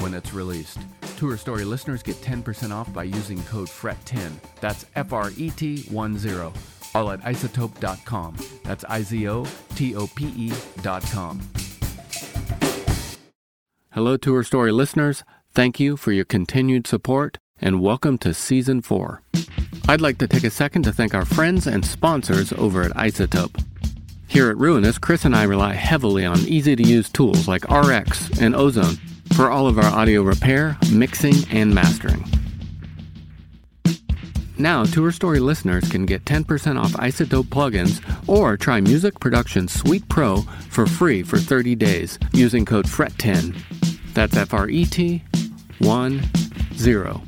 when it's released. Tour Story listeners get 10% off by using code FRET10. That's F R E T 1 0. All at izotope.com. That's I Z O T O P E.com. Hello, Tour Story listeners. Thank you for your continued support and welcome to Season 4. I'd like to take a second to thank our friends and sponsors over at iZotope. Here at Ruinous, Chris and I rely heavily on easy to use tools like RX and Ozone for all of our audio repair, mixing, and mastering. Now, Tour Story listeners can get 10% off iZotope plugins or try Music Production Suite Pro for free for 30 days using code FRET10. That's F R E T 1 0.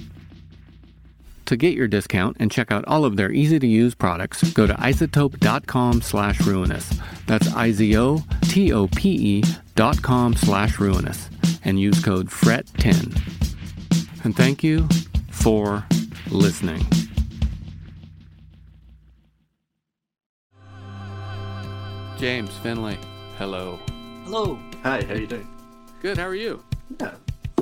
To get your discount and check out all of their easy to use products, go to izotope.com slash ruinous. That's I Z O T O P E dot com slash ruinous and use code FRET10. And thank you for listening. James Finley, hello. Hello. Hi, how are you doing? Good, how are you? Yeah,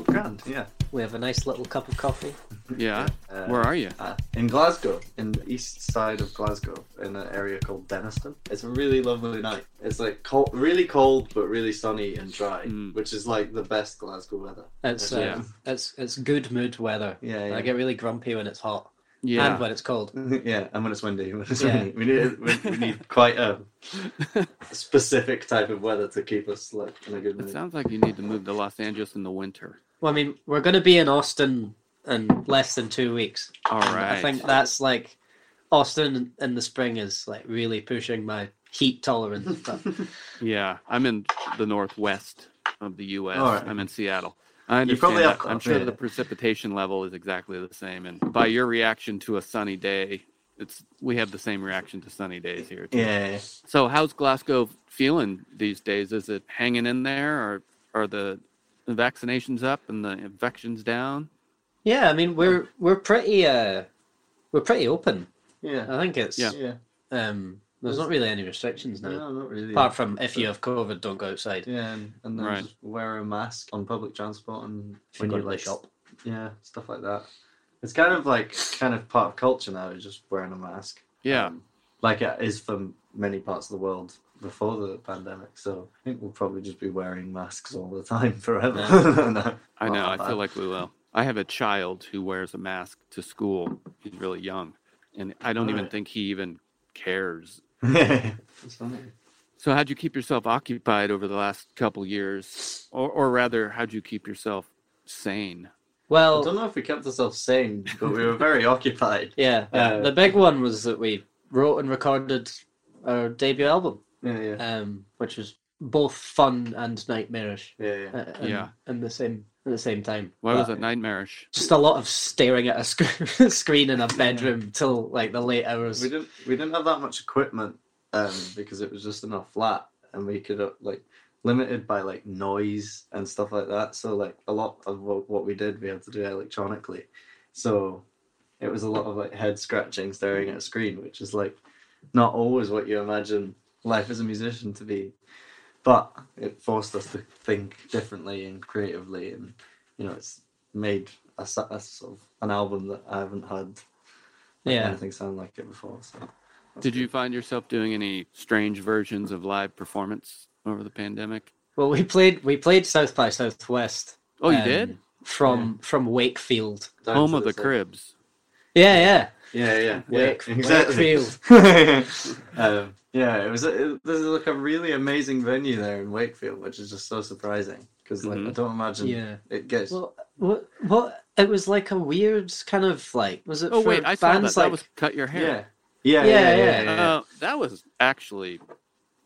grand. Yeah, We have a nice little cup of coffee. Yeah. Uh, Where are you? uh, in Glasgow, in the east side of Glasgow, in an area called Dennistoun. It's a really lovely night. It's like cold, really cold, but really sunny and dry, Mm. which is like the best Glasgow weather. It's Yeah. um, it's it's good mood weather. Yeah, yeah. I get really grumpy when it's hot Yeah. and when it's cold. yeah, and when it's windy, when it's Yeah. windy. We need we, we need quite a specific type of weather to keep us like in a good mood. It sounds like you need to move to Los Angeles in the winter. Well, I mean, we're going to be in Austin in less than two weeks. All right. And. I think that's like Austin in the spring is like really pushing my heat tolerance. But Yeah, I'm in the northwest of the U.S. All right. I'm in Seattle. I understand. You probably have I'm coffee. sure the precipitation level is exactly the same, and by your reaction to a sunny day, it's we have the same reaction to sunny days here. Too. Yeah, So, how's Glasgow feeling these days? Is it hanging in there, or are the, the vaccinations up and the infections down? Yeah, I mean, we're we're pretty uh we're pretty open. yeah, I think it's Yeah. yeah. um there's not really any restrictions now. No, not really. Apart from if you have COVID, don't go outside. Yeah, and, and then Right. wear a mask on public transport and If you when go you to like shop. Yeah, stuff like that. It's kind of like kind of part of culture now. Is just wearing a mask. Yeah. Um, like it is for many parts of the world before the pandemic. So I think we'll probably just be wearing masks all the time forever. No, I know. I bad. feel like we will. I have a child who wears a mask to school. He's really young, and I don't even Alright. think he even cares. That's funny. So, how'd you keep yourself occupied over the last couple years, or, or rather, how'd you keep yourself sane? Well, I don't know if we kept ourselves sane, but we were very occupied. yeah, Uh, the big one was that we wrote and recorded our debut album, Yeah, yeah, um, which was both fun and nightmarish. yeah, yeah. uh, in, Yeah. in the same at the same time. Why was it nightmarish? Just a lot of staring at a sc- screen in a bedroom till like the late hours. We didn't we didn't have that much equipment um, because it was just in a flat, and we could uh, like limited by like noise and stuff like that. So like a lot of what, what we did, we had to do electronically. So it was a lot of like head scratching, staring at a screen, which is like not always what you imagine life as a musician to be. But it forced us to think differently and creatively, and you know, it's made a, s- a sort of an album that I haven't had Yeah. anything sound like it before. So Did you find yourself doing any strange versions of live performance over the pandemic? Well, we played we played South by Southwest. Oh, you um, did? from from Wakefield. Home of the side? cribs. Yeah, yeah. Yeah, yeah, Wake- yeah, exactly. um, yeah, it was. A, it, there's like a really amazing venue there in Wakefield, which is just so surprising because like I Mhm. don't imagine Yeah. it gets. Well, what what it was like a weird kind of like was it? Oh for wait, I saw that. bands That was cut your hair. yeah. Yeah, Yeah, yeah, yeah, yeah. yeah. yeah. Uh, that was actually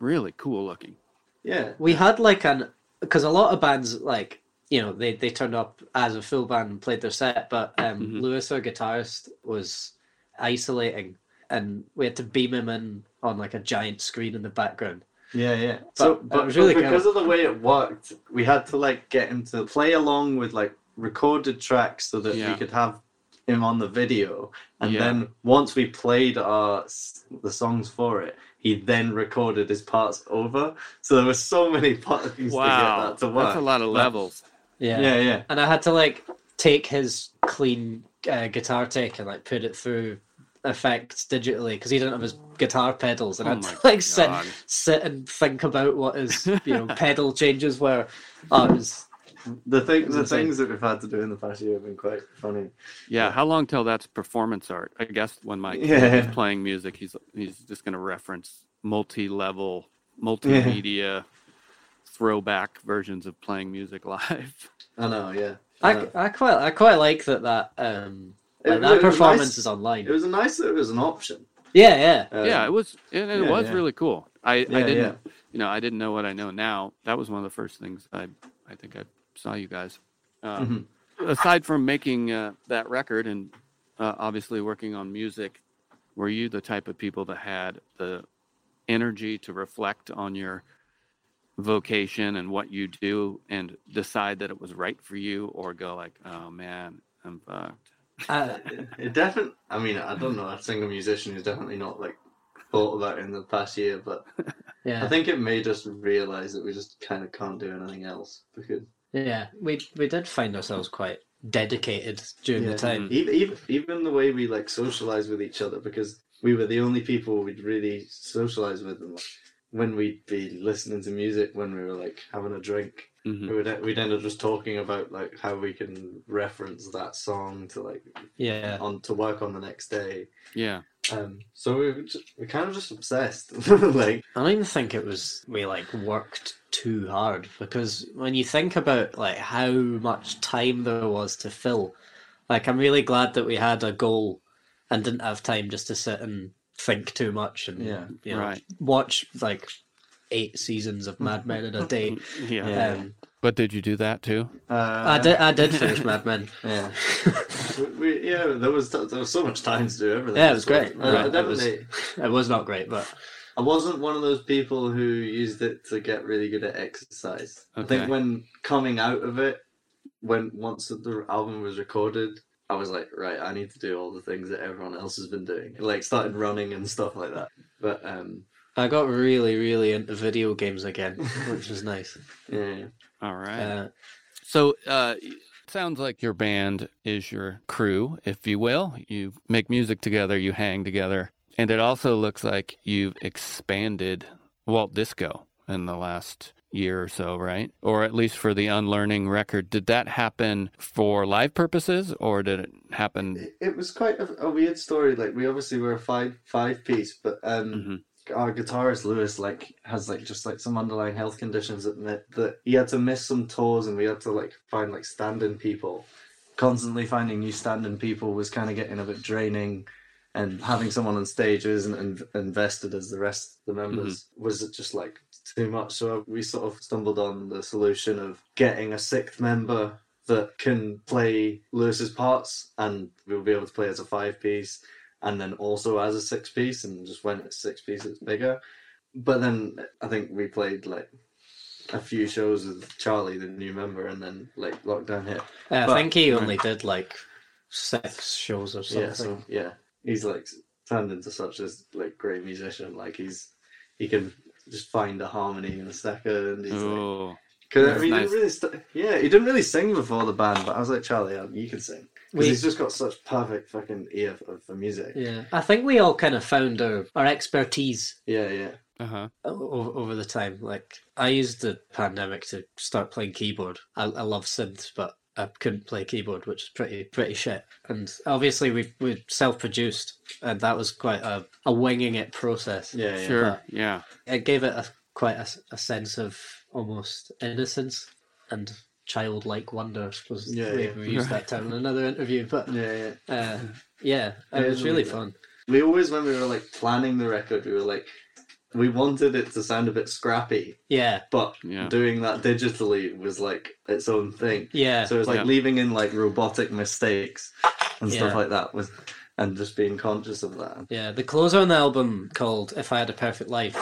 really cool looking. yeah. we had like an because a lot of bands like you know they they turned up as a full band and played their set, but um, Mhm. Lewis, our guitarist, was isolating, and we had to beam him in on like a giant screen in the background. Yeah, yeah. But So, it but, was but really because cool. of the way it worked, we had to like get him to play along with like recorded tracks so that Yeah. we could have him on the video. And Yeah. then once we played our the songs for it, he then recorded his parts over. So there were so many parts to get Wow, that to work. that's a lot of But- levels. Yeah, Yeah, yeah. and I had to like take his clean uh, guitar take and like put it through effects digitally because he didn't have his guitar pedals, and I Oh had my to like sit God. sit and think about what his you know pedal changes were. Oh, was The thing, the insane. things that we've had to do in the past year have been quite funny. Yeah, how long till that's performance art? I guess when Mike Yeah. is playing music, he's he's just going to reference multi-level, multimedia, throwback versions of playing music live. I know, yeah. I I, quite I quite like that that um like was- that it performance nice- is online. It was a nice. It was an option. yeah, yeah. Um, yeah, it was and it yeah, was yeah. really cool. I, Yeah, I didn't yeah. you know I didn't know what I know now. That was one of the first things I I think I saw you guys. Um, Mhm. Aside from making uh, that record and uh, obviously working on music, were you the type of people that had the energy to reflect on your vocation and what you do and decide that it was right for you, or go like, oh man, I'm fucked. Uh, It definitely. I mean, I don't know a single musician who's definitely not like thought about it in the past year, but yeah, I think it made us realize that we just kind of can't do anything else because yeah. We we did find ourselves quite dedicated during Yeah. the time. even, even even the way we like socialize with each other because we were the only people we'd really socialize with and like, when we'd be listening to music when we were like having a drink Mhm. we would we'd end up just talking about like how we can reference that song to like Yeah, on to work on the next day Yeah. um so we were just, we're kind of just obsessed like I don't even think it was we like worked too hard because when you think about like how much time there was to fill, like I'm really glad that we had a goal and didn't have time just to sit and think too much and Yeah, you know, right. watch like eight seasons of Mad Men in a day. Yeah. Yeah. Um, But did you do that too? uh, I did I did finish Mad Men. yeah we, we, yeah there was there was so much time to do everything Yeah, it was So, great. I- I Right, it was- definitely It was not great, but I wasn't one of those people who used it to get really good at exercise. I think when coming out of it, when once the album was recorded, I was like, right, I need to do all the things that everyone else has been doing. Like started running and stuff like that. But um, I got really, really into video games again, which was nice. yeah, All right. Uh, So, uh, sounds like your band is your crew, if you will. You make music together, you hang together. And it also looks like you've expanded Walt Disco in the last year or so, right? Or at least for the Unlearning record. Did that happen for live purposes or did it happen? it, was quite a, a weird story. Like we obviously were a five five piece, but um, Mhm. our guitarist Lewis like has like just like some underlying health conditions that meant that he had to miss some tours and we had to like find like stand-in people. Constantly finding new stand-in people was kind of getting a bit draining. and having someone on stage who isn't in- invested as the rest of the members was just like too much. So we sort of stumbled on the solution of getting a sixth member that can play Lewis's parts, and we'll be able to play as a five piece, and then also as a six piece, and just when it's six piece, it's bigger. But then I think we played like a few shows with Charlie, the new member, and then like lockdown hit. Uh, I think he only did like six shows or something. Yeah, so yeah, he's like turned into such a like great musician. Like he's he can just find a harmony in a second. He's like, Oh, Cause, I That's mean, he didn't really st- yeah, he didn't really sing before the band, but I was like, Charlie, um, you can sing because he's just got such perfect fucking ear for, for music. Yeah, I think we all kind of found our, our expertise Yeah, yeah, uh huh. over, over the time. Like, I used the pandemic to start playing keyboard. I, I love synths, but I couldn't play keyboard, which is pretty pretty shit. And obviously, we we self produced, and that was quite a, a winging it process. yeah, yeah. Sure. Yeah. It gave it a quite a, a sense of almost innocence and childlike wonder. I suppose Yeah, we, yeah. we used that term in another interview, but Yeah, yeah. uh, yeah, Yeah, it was really really fun. We always, when we were like planning the record, we were like, we wanted it to sound a bit scrappy, Yeah, but Yeah. doing that digitally was like its own thing. yeah, So it was like Yeah. leaving in like robotic mistakes and stuff Yeah. like that was, and just being conscious of that. Yeah, the closer on the album called "If I Had a Perfect Life,"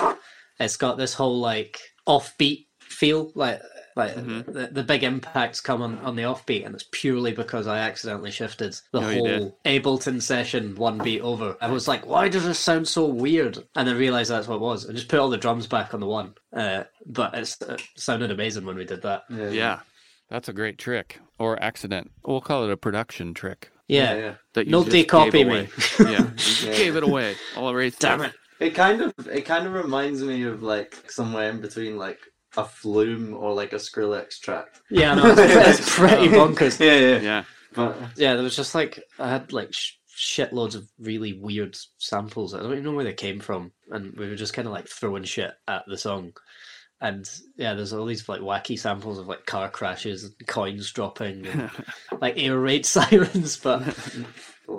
it's got this whole like offbeat feel, like like Mhm. the, the big impacts come on, on the offbeat, and it's purely because I accidentally shifted the Oh, you did. whole Ableton session one beat over. I was like, why does this sound so weird? And then realized that's what it was. I just put all the drums back on the one, uh, but it's, it sounded amazing when we did that. Yeah, Yeah. That's a great trick or accident. We'll call it a production trick. Yeah, yeah. yeah. That you Nobody just copy me. yeah. You Yeah. gave it away. I'll damn it. It kind of it kind of reminds me of like somewhere in between like a Flume or like a Skrillex track. Yeah, no, it's, it's pretty um, bonkers. Yeah, yeah. Yeah. But Yeah, there was just like I had like sh- shitloads of really weird samples. I don't even know where they came from, and we were just kind of like throwing shit at the song. And yeah, there's all these like wacky samples of like car crashes and coins dropping, and, like air raid sirens. But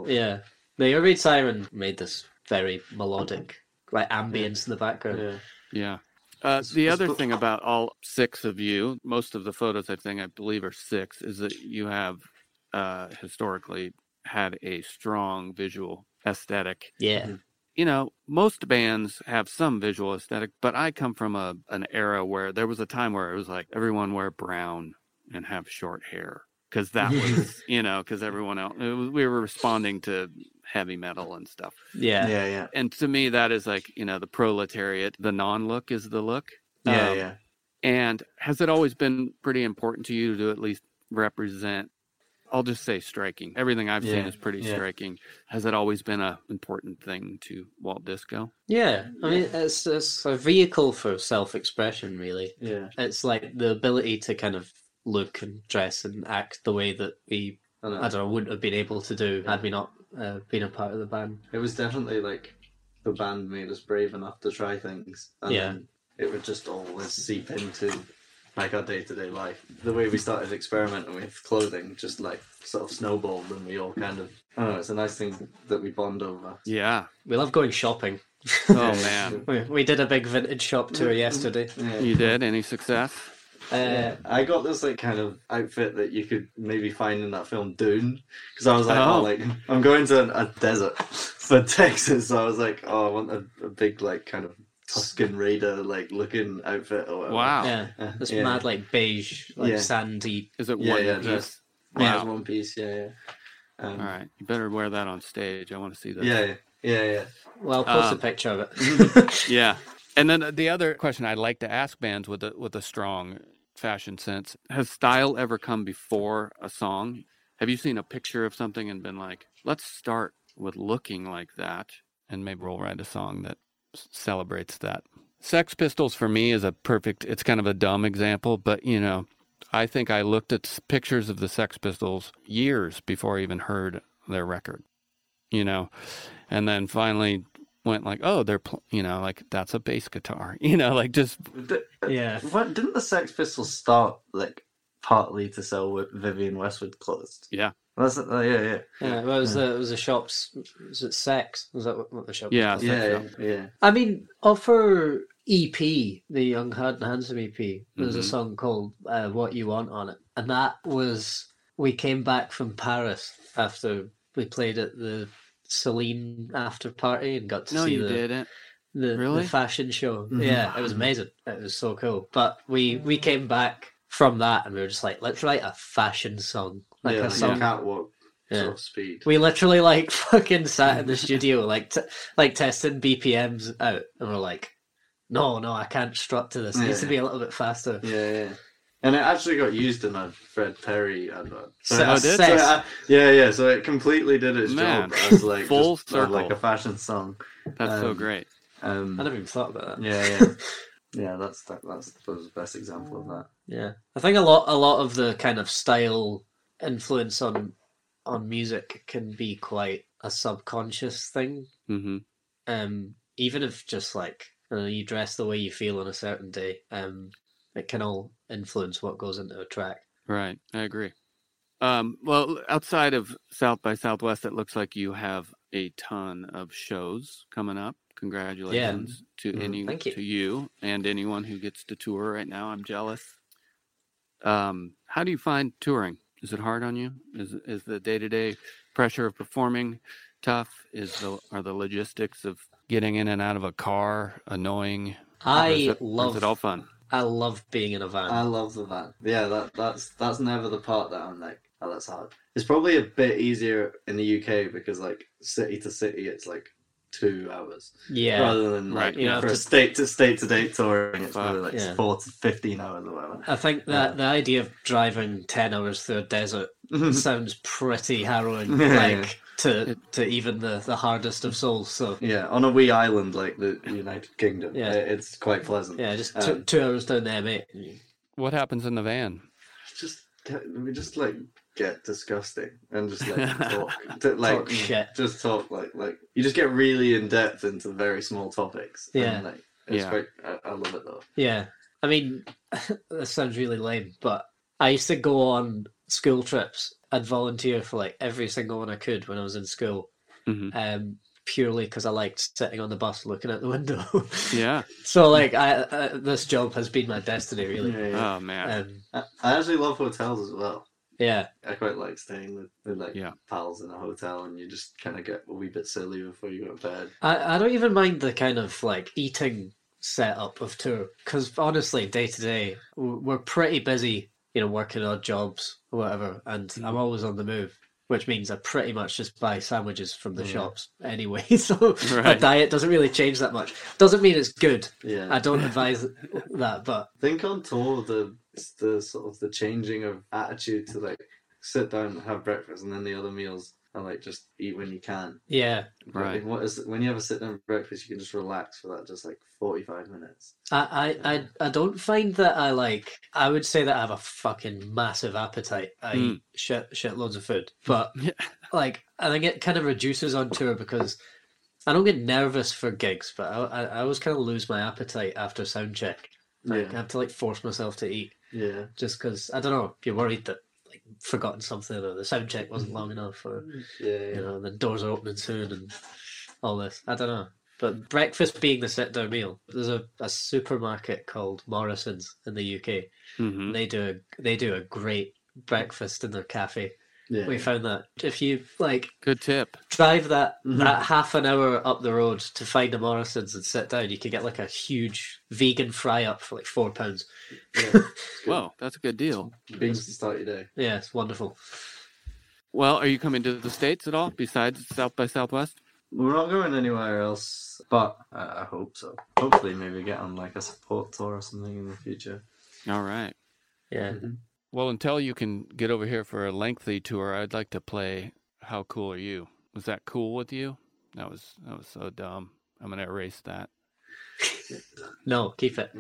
yeah, the air raid siren made this very melodic, like ambience in the background. yeah. Yeah. Uh, the other thing about all six of you, most of the photos I think I believe are six, is that you have uh, historically had a strong visual aesthetic. Yeah, You know, most bands have some visual aesthetic, but I come from a an era where there was a time where it was like everyone wear brown and have short hair because that was you know because everyone else it was, we were responding to heavy metal and stuff. yeah, Yeah, yeah. And to me, that is like you know the proletariat. The non-look is the look. Yeah, Um, yeah. And has it always been pretty important to you to at least represent? I'll just say striking. Everything I've seen is pretty yeah. striking. Has it always been a important thing to Walt Disco? yeah. I mean, it's it's a vehicle for self-expression, really. Yeah. it's like the ability to kind of look and dress and act the way that we I don't know wouldn't have been able to do had we not uh, been a part of the band. It was definitely like the band made us brave enough to try things. And Yeah. then it would just always seep into like our day to day life. The way we started experimenting with clothing just like sort of snowballed and we all kind of I don't know, it's a nice thing that we bond over. Yeah. We love going shopping. Oh man, We, we did a big vintage shop tour yesterday. Yeah. you did any success? Uh, Yeah, I got this like kind of outfit that you could maybe find in that film Dune, because I was like, Oh. oh. like I'm going to a desert for Texas, so I was like, oh, I want a, a big like kind of Tusken Raider like looking outfit or whatever. Wow. yeah, Uh, this yeah. mad like beige, like Yeah. sandy. Is it Yeah, one yeah, piece? just- Yeah, it's Wow. one piece. Yeah, yeah. Um, All right. You better wear that on stage. I want to see this. Yeah, yeah, yeah, yeah. Well, I'll post Um, a picture of it. Yeah. And then the other question I'd like to ask bands with a with a strong fashion sense: Has style ever come before a song? Have you seen a picture of something and been like, "Let's start with looking like that," and maybe we'll write a song that celebrates that? Sex Pistols for me is a perfect. It's kind of a dumb example, but you know, I think I looked at pictures of the Sex Pistols years before I even heard their record. You know, and then finally went like, oh, they're, pl-, you know, like that's a bass guitar, you know, like just D- yeah, What didn't the Sex Pistols start like partly to sell with Vivienne Westwood clothes? Yeah. That's uh, yeah, yeah, Yeah, well, it was the it was the shops. Was it sex? Was that what, what the shop? Yeah, called? yeah, yeah, yeah. I mean, off her EP, the Young Hard and Handsome EP, there's a Mhm. song called uh, "What You Want" on it, and that was we came back from Paris after we played at the Celine after party and got to No, see you the, didn't. the Really? the fashion show. Mhm. Yeah, it was amazing. It was so cool. But we we came back from that and we were just like, let's write a fashion song, like yeah, a like song. catwalk Yeah. sort of speed. We literally like fucking sat in the studio, like t- like testing BPMs out, and we're like, no, no, I can't strut to this. It needs to be a little bit faster. Yeah, yeah. And it actually got used in a Fred Perry advert. So So- did so Sex. uh, yeah, yeah. So it completely did its Man, job as like full just, uh, like a fashion song. That's so Um, great. Um, I never even thought about that. yeah, yeah, yeah. That's that, that's the best example of that. Yeah, I think a lot a lot of the kind of style influence on on music can be quite a subconscious thing. hmm Um, even if just like you, know, you dress the way you feel on a certain day, um, it can all influence what goes into a track. Right, I agree. Um, well, outside of South by Southwest, it looks like you have a ton of shows coming up. Congratulations to Mm, any you. to you and anyone who gets to tour right now. I'm jealous. Um, how do you find touring? Is it hard on you? Is is the day to day pressure of performing tough? Is the are the logistics of getting in and out of a car annoying? I it- love it all fun. I love being in a van. I love the van. Yeah, that that's that's never the part that I'm like, oh, that's hard. It's probably a bit easier in the UK because like city to city, it's like two hours yeah, rather than like Right, you know for a state to state to date touring, it's probably like Yeah. four to fifteen hours or whatever. I think that the idea of driving ten hours through a desert sounds pretty harrowing. Yeah, like to to even the the hardest of souls. So yeah, on a wee island like the United Kingdom, Yeah. it- it's quite pleasant. yeah, just two, Um, two hours down the M8. What happens in the van? just we just like get disgusting and just like talk, to, like Talk shit. just talk like like you just get really in depth into very small topics. Yeah. and, like it's Yeah. quite. I, I love it though. Yeah, I mean, this sounds really lame, but I used to go on school trips and volunteer for like every single one I could when I was in school, hmm um, purely because I liked sitting on the bus looking out the window. Yeah. so like, I uh, this job has been my destiny, really. Yeah, yeah. Oh man. Um, I, I actually love hotels as well. yeah, I quite like staying with, with like Yeah. pals in a hotel, and you just kind of get a wee bit silly before you go to bed. I, I don't even mind the kind of like eating setup of tour because honestly, day to day, we're pretty busy, you know, working odd jobs or whatever, and I'm mm. always on the move, which means I pretty much just buy sandwiches from the Yeah. shops anyway. So my diet doesn't really change that much. Doesn't mean it's good. Yeah, I don't advise that, but I think on tour the the sort of the changing of attitude to like sit down and have breakfast and then the other meals are like just eat when you can. yeah, But, like, Right. what is when you have a sit down for breakfast, you can just relax for that just like forty five minutes. I, I, I, I don't find that I like. I would say that I have a fucking massive appetite. I Mm. eat shit shit loads of food, but like I think it kind of reduces on tour because I don't get nervous for gigs, but I, I, I always kind of lose my appetite after sound check. Like, I have to like force myself to eat yeah, just because I don't know. If you're worried that like forgotten something or the sound check Mm-hmm. wasn't long enough, or yeah, you know the doors are opening soon and all this. I don't know. But breakfast being the sit down meal, there's a, a supermarket called Morrison's in the UK. hmm They do a they do a great breakfast in their cafe. Yeah. We found that if you like Good tip. drive that Mhm. that half an hour up the road to find a Morrison's and sit down, you could get like a huge vegan fry up for like four pounds. yeah. Whoa, that's a good deal. Beans to start your day. Yeah, it's wonderful. Well, are you coming to the states at all besides South by Southwest? We're not going anywhere else, but I, I hope so. Hopefully, maybe get on like a support tour or something in the future. All right. Yeah. Well, until you can get over here for a lengthy tour, I'd like to play "How Cool Are You?" Was that cool with you? That was that was so dumb. I'm gonna erase that. No, keep it.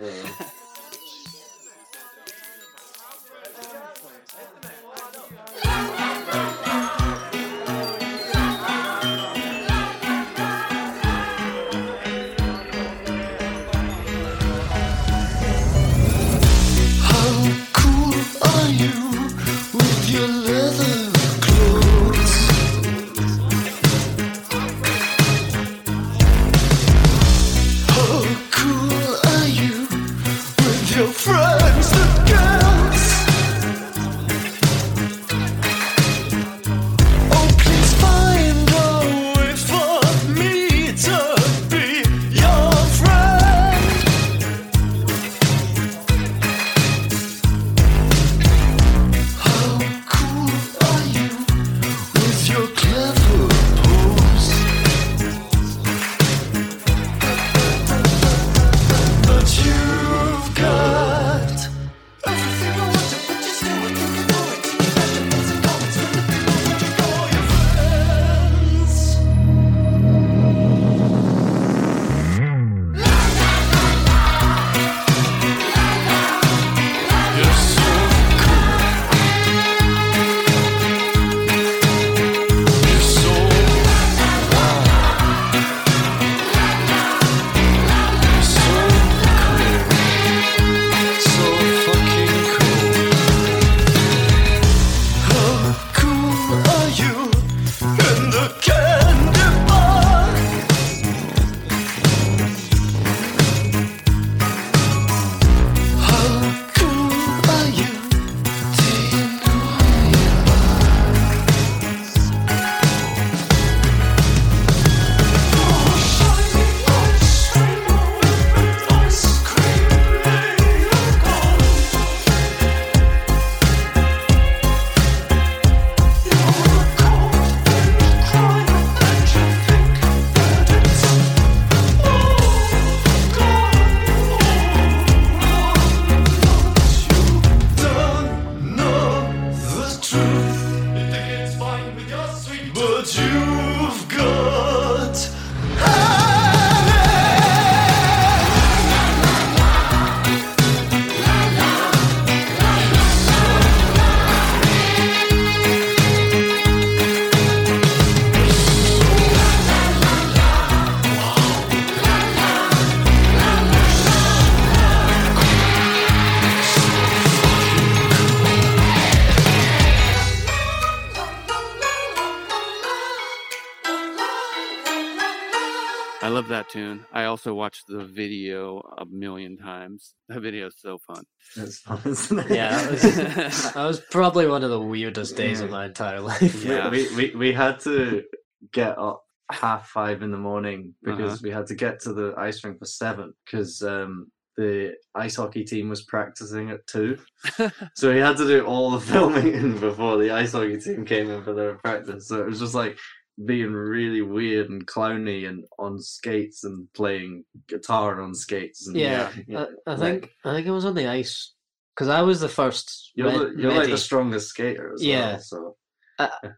Love. I also watched the video a million times. That video is so fun. It's fun, isn't it? Yeah, that was, that was probably one of the weirdest days of my entire life. Yeah. we, we, we, we had to get up half five in the morning because Uh-huh. we had to get to the ice rink for seven because um, the ice hockey team was practicing at two. so we had to do all the filming before the ice hockey team came in for their practice. So it was just like being really weird and clowny and on skates and playing guitar on skates. And, Yeah, yeah. I, I think I think it was on the ice because I was the first. You're, red- the, you're like the strongest skater as Yeah. well. So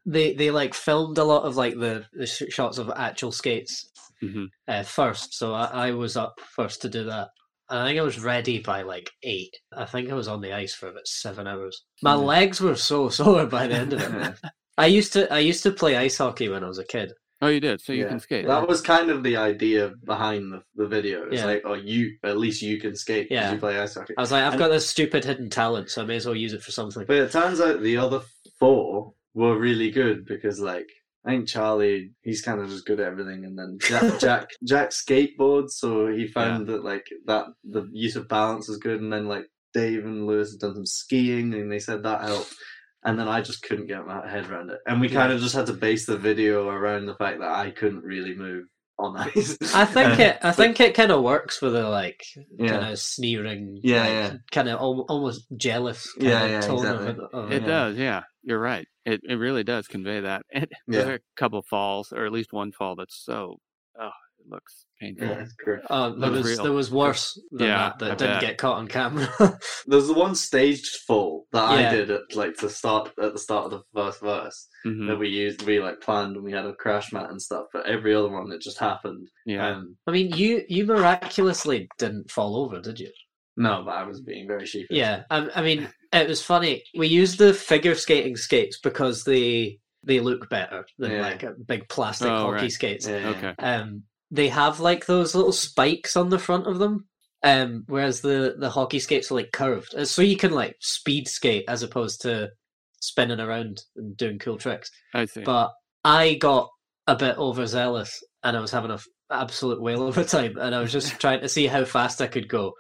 they they like filmed a lot of like the, the sh- shots of actual skates Mhm. uh, first, so I, I was up first to do that. I think I was ready by like eight. I think I was on the ice for about seven hours. My Yeah. legs were so sore by the end of it. I used to I used to play ice hockey when I was a kid. Oh, you did. So you Yeah. can skate. That was kind of the idea behind the, the video. It's Yeah. like, oh, you at least you can skate because Yeah. you play ice hockey. I was like, I've And- got this stupid hidden talent, so I may as well use it for something. But it turns out the other four were really good because, like, I think Charlie, he's kind of just good at everything, and then Jack, Jack, Jack skateboards, so he found that like that the use of balance was good, and then like Dave and Lewis had done some skiing, and they said that helped. And then I just couldn't get my head around it, and we kind of just had to base the video around the fact that I couldn't really move on ice. I think Uh, it. I think it kind of works for the like Yeah. kind of sneering, Yeah, like, yeah. kind of al- almost jealous, kind Yeah, of yeah, tone exactly. of it. of It it. does, yeah. You're right. It it really does convey that. It, Yeah. There's a couple falls, or at least one fall that's so. Oh, it looks painful. Yeah, it's great. Uh, there Looks was real. there was worse than Yeah, that that I didn't bet. get caught on camera. There's the one staged fall that Yeah. I did at like to start at the start of the first verse Mhm. that we used. We like planned and we had a crash mat and stuff. But every other one, it just happened. Yeah. Um, I mean, you you miraculously didn't fall over, did you? no, but I was being very sheepish. Yeah, I, I mean, it was funny. We used the figure skating skates because they they look better than Yeah. like a big plastic Oh, hockey right. skates. Yeah, yeah. okay. Um, they have like those little spikes on the front of them. Um, whereas the the hockey skates are like curved, Uh, so you can like speed skate as opposed to spinning around and doing cool tricks. I see. But I got a bit overzealous, and I was having an absolute whale of a time, and I was just trying to see how fast I could go,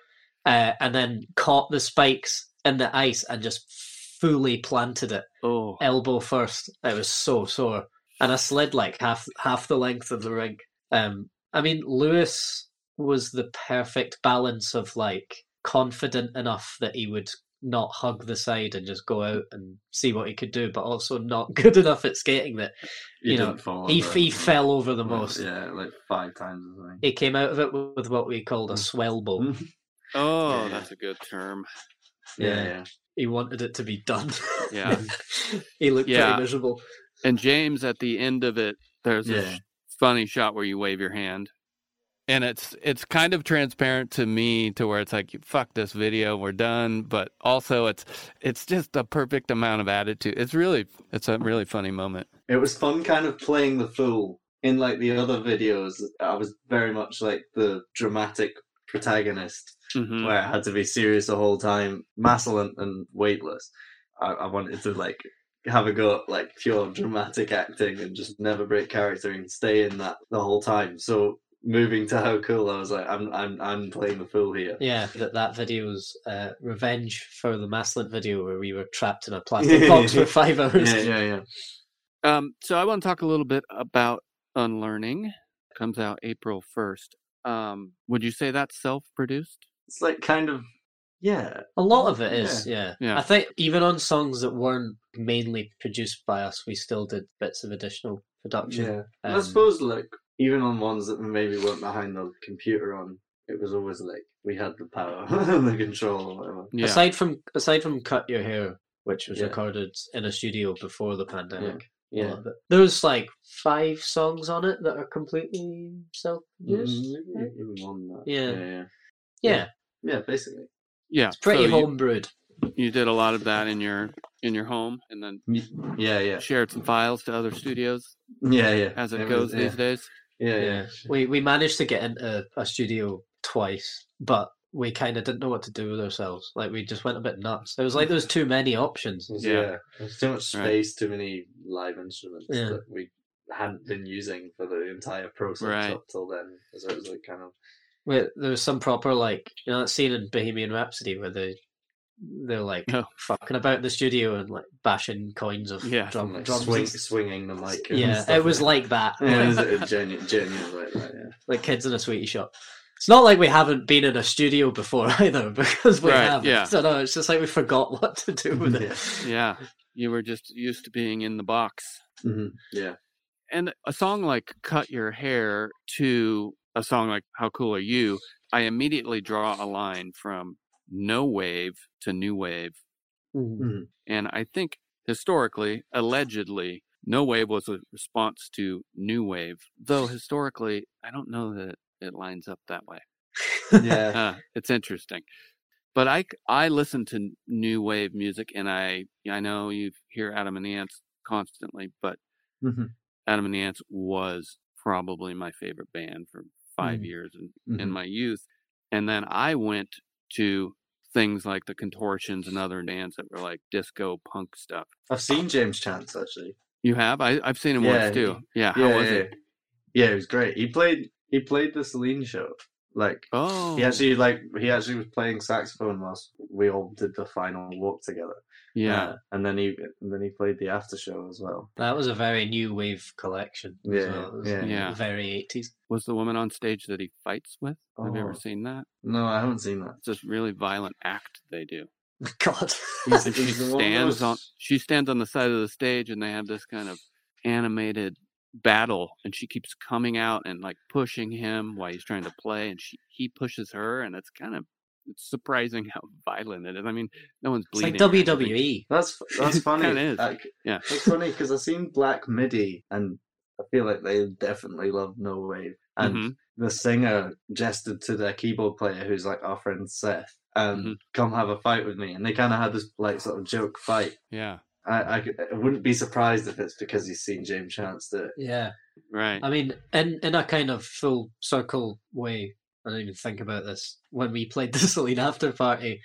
uh, and then caught the spikes in the ice and just fully planted it oh, elbow first. It was so sore, and I slid like half half the length of the rink. Um, I mean, Lewis was the perfect balance of like confident enough that he would not hug the side and just go out and see what he could do, but also not good enough at skating that you know, fall he he fell over the most. Yeah, like five times or something. He came out of it with with what we called a mm. swell bow. Mm-hmm. oh, Yeah. that's a good term. Yeah, yeah. He wanted it to be done. Yeah. he looked Yeah. pretty miserable. And James, at the end of it, there's Yeah. This funny shot where you wave your hand, and it's it's kind of transparent to me to where it's like, "Fuck this video, we're done." But also, it's it's just a perfect amount of attitude. It's really it's a really funny moment. It was fun kind of playing the fool. In like the other videos, I was very much like the dramatic protagonist hmm where I had to be serious the whole time, Macilent and weightless. I, I wanted to like have a go at like pure dramatic acting and just never break character and stay in that the whole time. So moving to how cool, I was like, I'm I'm I'm playing the fool here. Yeah, that that video was uh, revenge for the Macilent video where we were trapped in a plastic box for five hours. Yeah, yeah, yeah. Um, so I want to talk a little bit about Unlearning. Comes out April first. Um, would you say that's self-produced? It's like kind of yeah. A lot of it is, yeah. Yeah. I think even on songs that weren't mainly produced by us, we still did bits of additional production. Yeah. And I Um, suppose like even on ones that maybe weren't behind the computer on, it was always like we had the power and the control or whatever. Yeah. Aside from aside from Cut Your Hair, which was Yeah. recorded in a studio before the pandemic. a Yeah. lot of. There's like five songs on it that are completely self produced. maybe even more than that. Yeah. Yeah, yeah. Yeah. Yeah, basically. Yeah. It's pretty so you- homebrewed. you did a lot of that in your in your home and then Yeah, yeah. shared some files to other studios Yeah, yeah. as it was- goes yeah. these days Yeah, Yeah. yeah. We we managed to get into a studio twice, but we kind of didn't know what to do with ourselves. Like we just went a bit nuts. It was like there was too many options. Was- Yeah. yeah. There's too much Right. space, too many live instruments Yeah. that we hadn't been using for the entire process Right. up till then. So it was like kind of Wait, there was some proper like you know that scene in Bohemian Rhapsody where they they're like Oh. fucking about the studio and like bashing coins of Yeah, drum, like drums. swing, and- swinging the mic. and yeah, stuff it was like like that. that. yeah, it was it genuine, genuine like that. Yeah. like kids in a sweetie shop. It's not like we haven't been in a studio before either, because we Right, have. yeah. So no, it's just like we forgot what to do with it. Yeah. Yeah, you were just used to being in the box. Mhm. Yeah. And a song like "Cut Your Hair" to a song like "How Cool Are You," I immediately draw a line from no wave to new wave, Mhm. and I think historically, allegedly, no wave was a response to new wave. Though historically, I don't know that it lines up that way. Yeah. Uh, it's interesting. But I, I listen to new wave music, and I I know you hear Adam and the Ants constantly, but Mhm. Adam and the Ants was probably my favorite band for 5 Mm. years in, in Mhm. my youth. And then I went to things like the Contortions and other bands that were like disco punk stuff. I've seen James Chance actually. You have? I, I've seen him Yeah, once too. Yeah. How yeah, was yeah. it? Yeah, it was great. He played he played the Celine show. Like Oh, he actually like he actually was playing saxophone whilst we all did the final walk together. Yeah. Uh, and then he and then he played the after show as well. That was a very new wave collection. as Yeah, well. It yeah. Yeah. Very eighties. Was the woman on stage that he fights with? Have you ever Oh. seen that? No, I haven't seen that. It's this really violent act they do. God. He's- and she he's the one stands on she stands on the side of the stage and they have this kind of animated battle and she keeps coming out and like pushing him while he's trying to play and she he pushes her and it's kind of it's surprising how violent it is. I mean, no one's It's like bleeding. WWE. That's that's funny. kinda. Like, Yeah. it's funny because I've seen Black Midi, and I feel like they definitely love No Wave. And Mhm. the singer gestured to their keyboard player, who's like our friend Seth, and Mhm. come have a fight with me. And they kind of had this like sort of joke fight. Yeah. I, I, I wouldn't be surprised if it's because he's seen James Chance do it. Yeah. Right. I mean, in in a kind of full circle way, I didn't even think about this. When we played the Celine after party,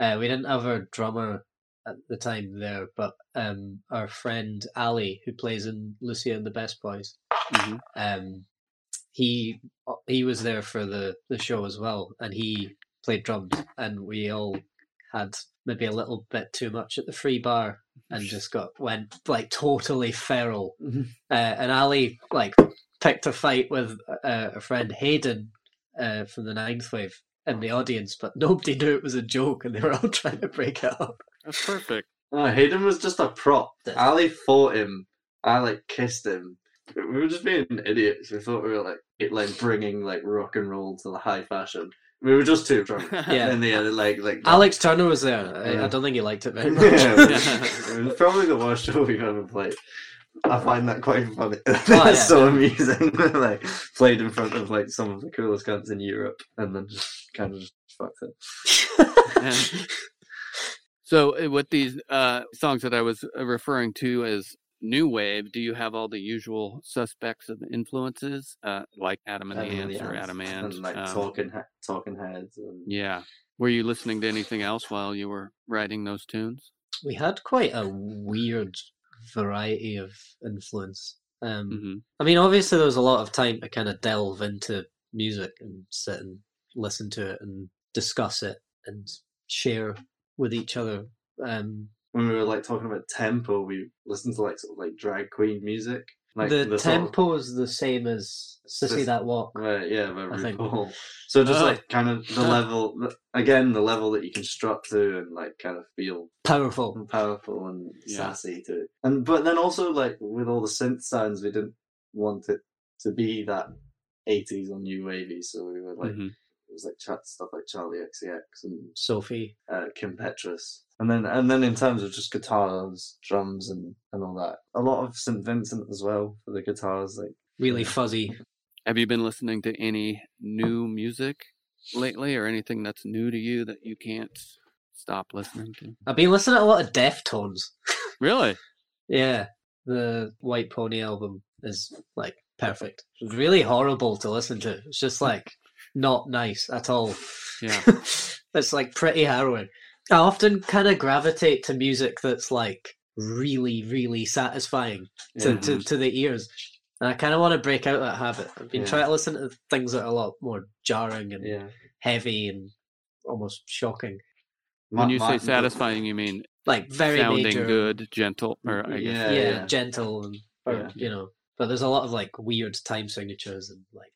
uh, we didn't have our drummer at the time there, but um, our friend Ali, who plays in Lucia and the Best Boys, Mhm. um, he he was there for the the show as well, and he played drums, and we all had maybe a little bit too much at the free bar and just got went like totally feral Mhm. uh, and Ali like picked a fight with uh, a friend Hayden uh, from the Ninth Wave in the audience, but nobody knew it was a joke, and they were all trying to break it up. That's perfect. Oh, Hayden was just a prop. Ali fought him. I like kissed him. We were just being idiots. We thought we were like it, like bringing like rock and roll to the high fashion. We were just too drunk. Yeah. In the end, like like Alex Turner was there. I, I don't think he liked it very much. Yeah, it was probably the worst show we've ever played. I find that quite funny. That's yeah, so yeah. amusing. like played in front of like some of the coolest cunts in Europe, and then just kind of just fucked it. So uh, with these uh, songs that I was uh, referring to as new wave, do you have all the usual suspects of influences, uh, like Adam and the Ants or Adam Ant? and like um, talking he- talking heads. And... Yeah. Were you listening to anything else while you were writing those tunes? we had quite a weird variety of influence. Um, hmm I mean, obviously, there was a lot of time to kind of delve into music and sit and listen to it and discuss it and share with each other. Um, when we were like talking about tempo, we listened to like sort of like drag queen music. Like the, sort of- tempo is the same as Sissy Sis- That Walk. Right, yeah, by. RuPaul. So just Oh. like kind of the level, again, the level that you can strut to and like kind of feel Powerful. powerful and Yeah. sassy to it. And but then also like with all the synth sounds, we didn't want it to be that 80s or new wavy. So we were like, Mhm. It was like chat stuff like Charli XCX and Sophie. uh, Kim Petras. And then and then in terms of just guitars, drums, and and all that, a lot of St Vincent as well for the guitars. Like Really fuzzy. Have you been listening to any new music lately, or anything that's new to you that you can't stop listening to? I've been listening to a lot of Deftones. Really? Yeah, the White Pony album is like perfect. Really horrible to listen to. It's just like not nice at all. Yeah. it's like pretty harrowing. I often kind of gravitate to music that's like really, really satisfying to, Yeah. to, mm-hmm. to the ears. And I kind of want to break out that habit. I've been Yeah. trying to listen to things that are a lot more jarring and Yeah. heavy and almost shocking. When you say satisfying, you mean Like very sounding major, good, gentle, or I guess Yeah, yeah, yeah. gentle and or, Yeah. you know. But there's a lot of like weird time signatures and like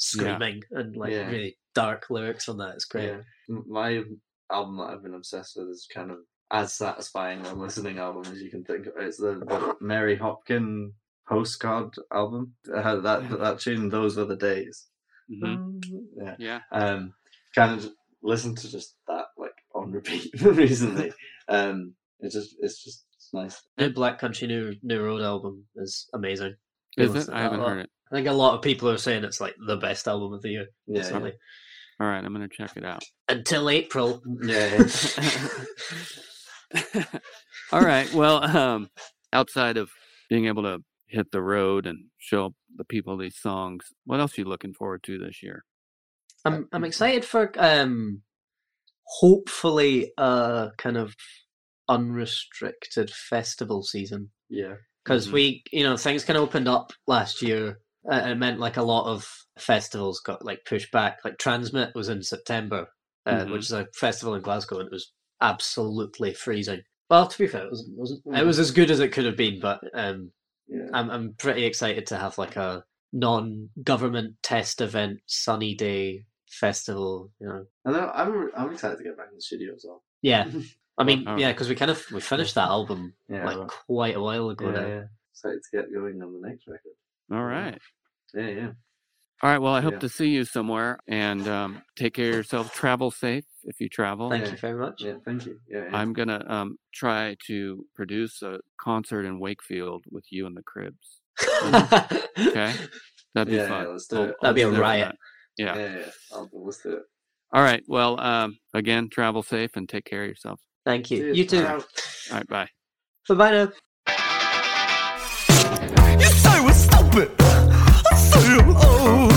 screaming and like Yeah. really dark lyrics on that. It's great. Yeah. My album that I've been obsessed with is kind of as satisfying a listening album as you can think of. It's the, the Mary Hopkin postcard album. It that that tune, "Those Were the Days." Mhm. Yeah. yeah. Um, kind of listened to just that like on repeat recently. Um, it's just it's just it's nice. New Black Country New New Road album is amazing. Is it? I haven't lot. heard it. I think a lot of people are saying it's like the best album of the year. Yeah, recently. All right, I'm gonna check it out. Until April. yeah. yeah. All right. Well, um, outside of being able to hit the road and show the people these songs, what else are you looking forward to this year? I'm I'm excited for um hopefully a kind of unrestricted festival season yeah. Because Mhm. we you know things kind of opened up last year uh, and it meant like a lot of festivals got like pushed back like TRNSMT was in september uh, Mhm. which is a festival in glasgow and it was absolutely freezing well to be fair it wasn't, wasn't it Mhm. was as good as it could have been but um Yeah. i'm, I'm pretty excited to have like a non-government test event sunny day festival you know I- I'm I'm excited to get back in the studio as well. yeah i mean Oh. yeah because we kind of we finished that album Yeah. like well, quite a while ago yeah, now yeah. Excited to get going on the next record. All right. Yeah, yeah. All right. Well, I hope Yeah. to see you somewhere and um, take care of yourself. Travel safe if you travel. thank Yeah. you very much Yeah, thank you. Yeah, yeah. I'm gonna um, try to produce a concert in Wakefield with you and the Cribs. Okay, that'd be Yeah, fun. yeah, let's do I'll- it. I'll That'd be a riot. that. Yeah. yeah, yeah. I'll, let's do it. All right. Well, um, again, travel safe and take care of yourself. Thank you. Cheers. You too. Ciao. All right. Bye. Bye bye now. You say we're stupid. I say I'm old.